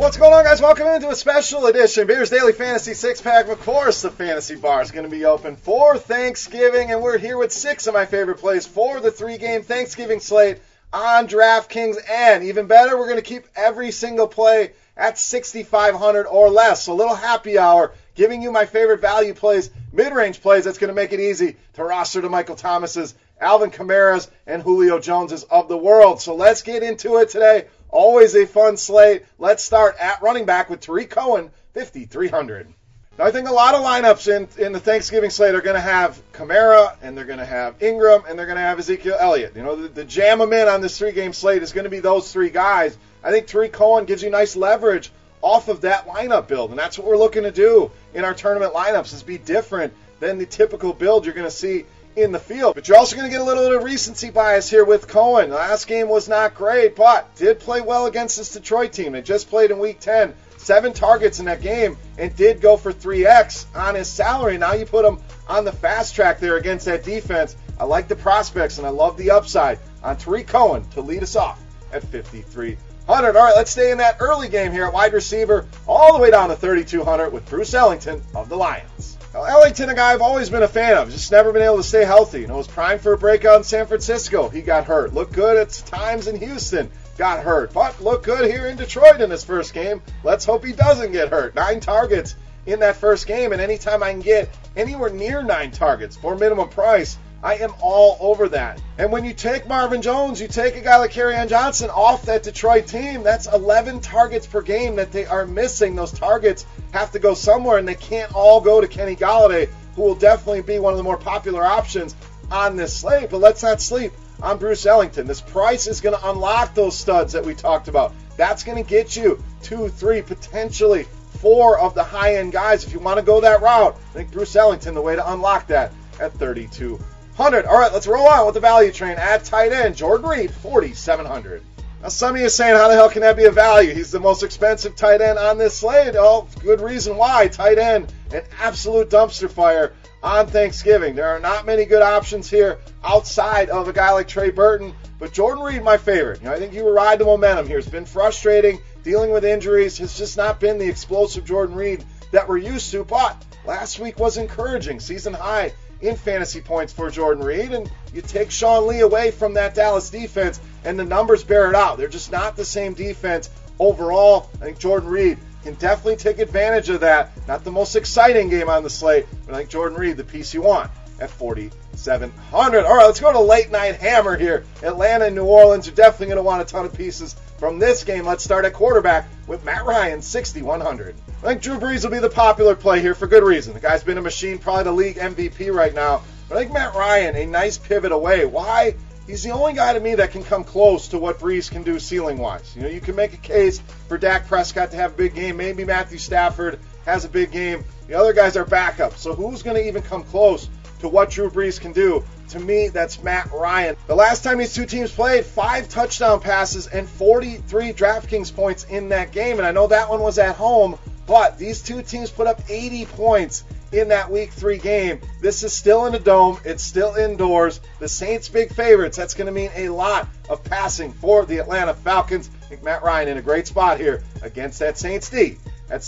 What's going on, guys? Welcome into a special edition Beers Daily Fantasy Six Pack. Of course, the Fantasy Bar is going to be open for Thanksgiving, and we're here with six of my favorite plays for the three-game Thanksgiving slate on DraftKings. And even better, we're going to keep every single play at 6,500 or less. So a little happy hour, giving you my favorite value plays, mid-range plays. That's going to make it easy to roster to Michael Thomas's, Alvin Kamara's, and Julio Jones's of the world. So let's get into it today. Always a fun slate. Let's start at running back with Tarik Cohen, 5,300. Now, I think a lot of lineups in, in the Thanksgiving slate are going to have Kamara, and they're going to have Ingram, and they're going to have Ezekiel Elliott. You know, the, the jam them in on this three game slate is going to be those three guys. I think Tarik Cohen gives you nice leverage off of that lineup build, and that's what we're looking to do in our tournament lineups is be different than the typical build you're going to see in the field. But you're also going to get a little bit of recency bias here with Cohen. Last game was not great, but did play well against this Detroit team. It just played in Week 10, seven targets in that game, and did go for 3x on his salary. Now you put him on the fast track there against that defense. I like the prospects, and I love the upside on Tarik Cohen to lead us off at 53. 100. All right, let's stay in that early game here at wide receiver, all the way down to 3,200 with Bruce Ellington of the Lions. Ellington, a guy I've always been a fan of, just never been able to stay healthy. You know, was primed for a breakout in San Francisco. He got hurt. Looked good at times in Houston. Got hurt, but looked good here in Detroit in his first game. Let's hope he doesn't get hurt. Nine targets in that first game, and anytime I can get anywhere near nine targets for minimum price, I am all over that. And when you take Marvin Jones, you take a guy like Kerryon Johnson off that Detroit team, that's 11 targets per game that they are missing. Those targets have to go somewhere, and they can't all go to Kenny Golladay, who will definitely be one of the more popular options on this slate. But let's not sleep on Bruce Ellington. This price is going to unlock those studs that we talked about. That's going to get you two, three, potentially four of the high end guys. If you want to go that route, I think Bruce Ellington, the way to unlock that at 32 100. All right, let's roll on with the value train at tight end. Jordan Reed, 4,700. Now, some of you are saying, how the hell can that be a value? He's the most expensive tight end on this slate. Oh, good reason why. Tight end, an absolute dumpster fire on Thanksgiving. There are not many good options here outside of a guy like Trey Burton, but Jordan Reed, my favorite. You know, I think you ride the momentum here. It's been frustrating dealing with injuries. Has just not been the explosive Jordan Reed that we're used to, but last week was encouraging. Season high in fantasy points for Jordan Reed, and you take Sean Lee away from that Dallas defense, and the numbers bear it out. They're just not the same defense overall. I think Jordan Reed can definitely take advantage of that. Not the most exciting game on the slate, but I think Jordan Reed, the piece you want at 4,700. All right, let's go to late night hammer here. Atlanta and New Orleans are definitely going to want a ton of pieces from this game. Let's start at quarterback with Matt Ryan, 6,100. I think Drew Brees will be the popular play here for good reason. The guy's been a machine, probably the league MVP right now. But I think Matt Ryan, a nice pivot away. Why? He's the only guy to me that can come close to what Brees can do ceiling wise. You know, you can make a case for Dak Prescott to have a big game. Maybe Matthew Stafford has a big game. The other guys are backups. So who's going to even come close to what Drew Brees can do? To me, that's Matt Ryan. The last time these two teams played, five touchdown passes and 43 DraftKings points in that game. And I know that one was at home, but these two teams put up 80 points in that week three game. This is still in a dome. It's still indoors. The Saints big favorites. That's going to mean a lot of passing for the Atlanta Falcons. I think Matt Ryan in a great spot here against that Saints D at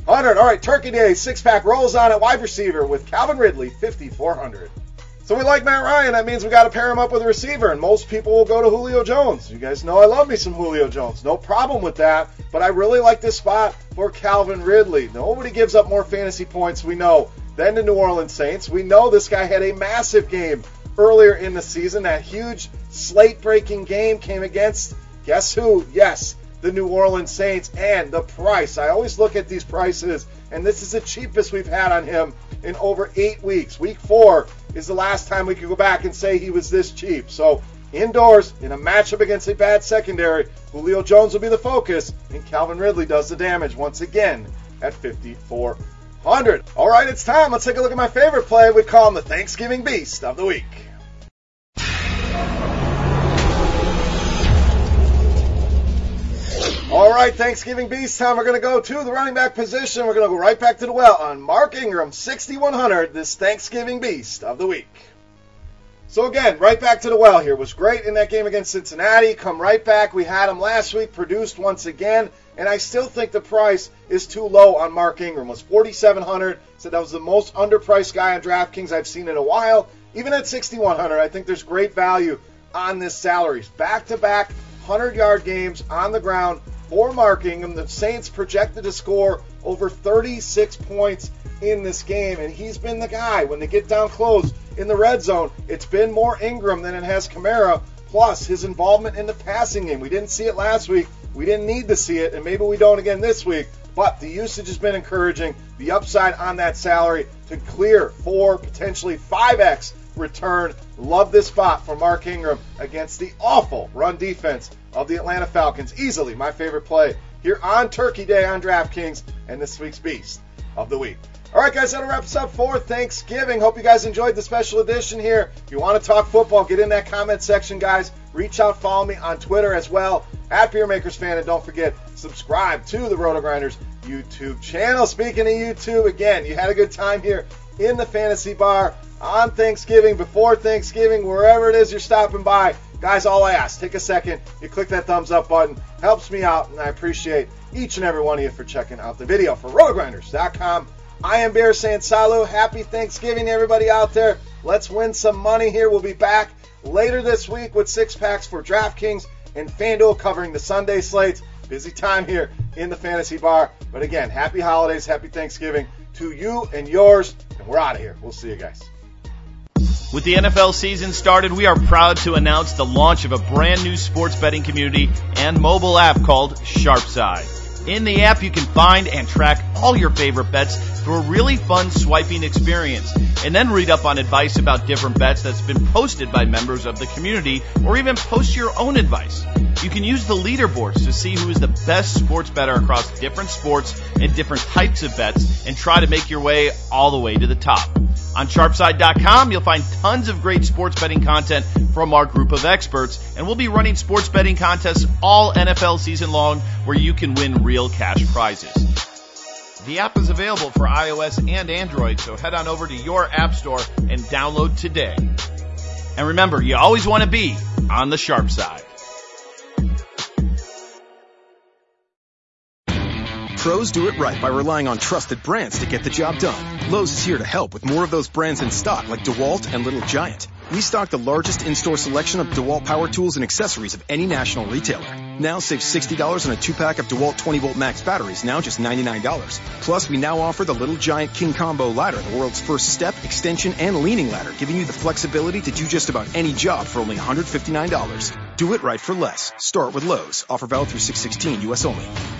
6,100. All right, Turkey Day six pack rolls on at wide receiver with Calvin Ridley 5,400. So we like Matt Ryan. That means we got to pair him up with a receiver, and most people will go to Julio Jones. You guys know I love me some Julio Jones. No problem with that. But I really like this spot for Calvin Ridley. Nobody gives up more fantasy points, we know, than the New Orleans Saints. We know this guy had a massive game earlier in the season. That huge slate breaking game came against, guess who? Yes, the New Orleans Saints. And the price. I always look at these prices, and this is the cheapest we've had on him in over eight weeks. Week four is the last time we could go back and say he was this cheap. So indoors in a matchup against a bad secondary, Julio Jones will be the focus, and Calvin Ridley does the damage once again at 5,400. All right, it's time. Let's take a look at my favorite play. We call him the Thanksgiving Beast of the Week. All right, Thanksgiving Beast time. We're going to go to the running back position. We're going to go right back to the well on Mark Ingram, 6,100, this Thanksgiving Beast of the Week. So again, right back to the well here. Was great in that game against Cincinnati. Come right back. We had him last week, produced once again, and I still think the price is too low on Mark Ingram. Was 4,700. Said that was the most underpriced guy on DraftKings I've seen in a while. Even at 6,100, I think there's great value on this salaries. Back to back 100 yard games on the ground for Mark Ingram. The Saints projected to score over 36 points in this game, and he's been the guy. When they get down close in the red zone, it's been more Ingram than it has Kamara, plus his involvement in the passing game. We didn't see it last week. We didn't need to see it, and maybe we don't again this week. But the usage has been encouraging. The upside on that salary to clear for potentially 5x return. Love this spot for Mark Ingram against the awful run defense of the Atlanta Falcons. Easily my favorite play here on Turkey Day on DraftKings and this week's Beast of the Week. All right, guys, that'll wrap up for Thanksgiving. Hope you guys enjoyed the special edition here. If you want to talk football, get in that comment section, guys. Reach out, follow me on Twitter as well at Beermakersfan, and don't forget subscribe to the RotoGrinders YouTube channel. Speaking of YouTube, again, you had a good time here in the Fantasy Bar on Thanksgiving, before Thanksgiving, wherever it is you're stopping by. Guys, all I ask, take a second, you click that thumbs up button, helps me out, and I appreciate each and every one of you for checking out the video. For rotogrinders.com, I am Bear saying salu, happy Thanksgiving everybody out there. Let's win some money here. We'll be back later this week with six packs for DraftKings and FanDuel covering the Sunday slates. Busy time here in the fantasy bar. But again, happy holidays, happy Thanksgiving to you and yours. And we're out of here. We'll see you guys. With the NFL season started, we are proud to announce the launch of a brand new sports betting community and mobile app called Sharpside. In the app, you can find and track all your favorite bets through a really fun swiping experience, and then read up on advice about different bets that's been posted by members of the community, or even post your own advice. You can use the leaderboards to see who is the best sports better across different sports and different types of bets and try to make your way all the way to the top. On sharpside.com, you'll find tons of great sports betting content from our group of experts, and we'll be running sports betting contests all NFL season long where you can win real cash prizes. The app is available for iOS and Android, so head on over to your app store and download today. And remember, you always want to be on the sharp side. Pros do it right by relying on trusted brands to get the job done. Lowe's is here to help with more of those brands in stock like DeWalt and Little Giant. We stock the largest in-store selection of DeWalt power tools and accessories of any national retailer. Now save $60 on a two-pack of DeWalt 20-volt max batteries, now just $99. Plus, we now offer the Little Giant King Combo ladder, the world's first step, extension, and leaning ladder, giving you the flexibility to do just about any job for only $159. Do it right for less. Start with Lowe's. Offer valid through 616 U.S. only.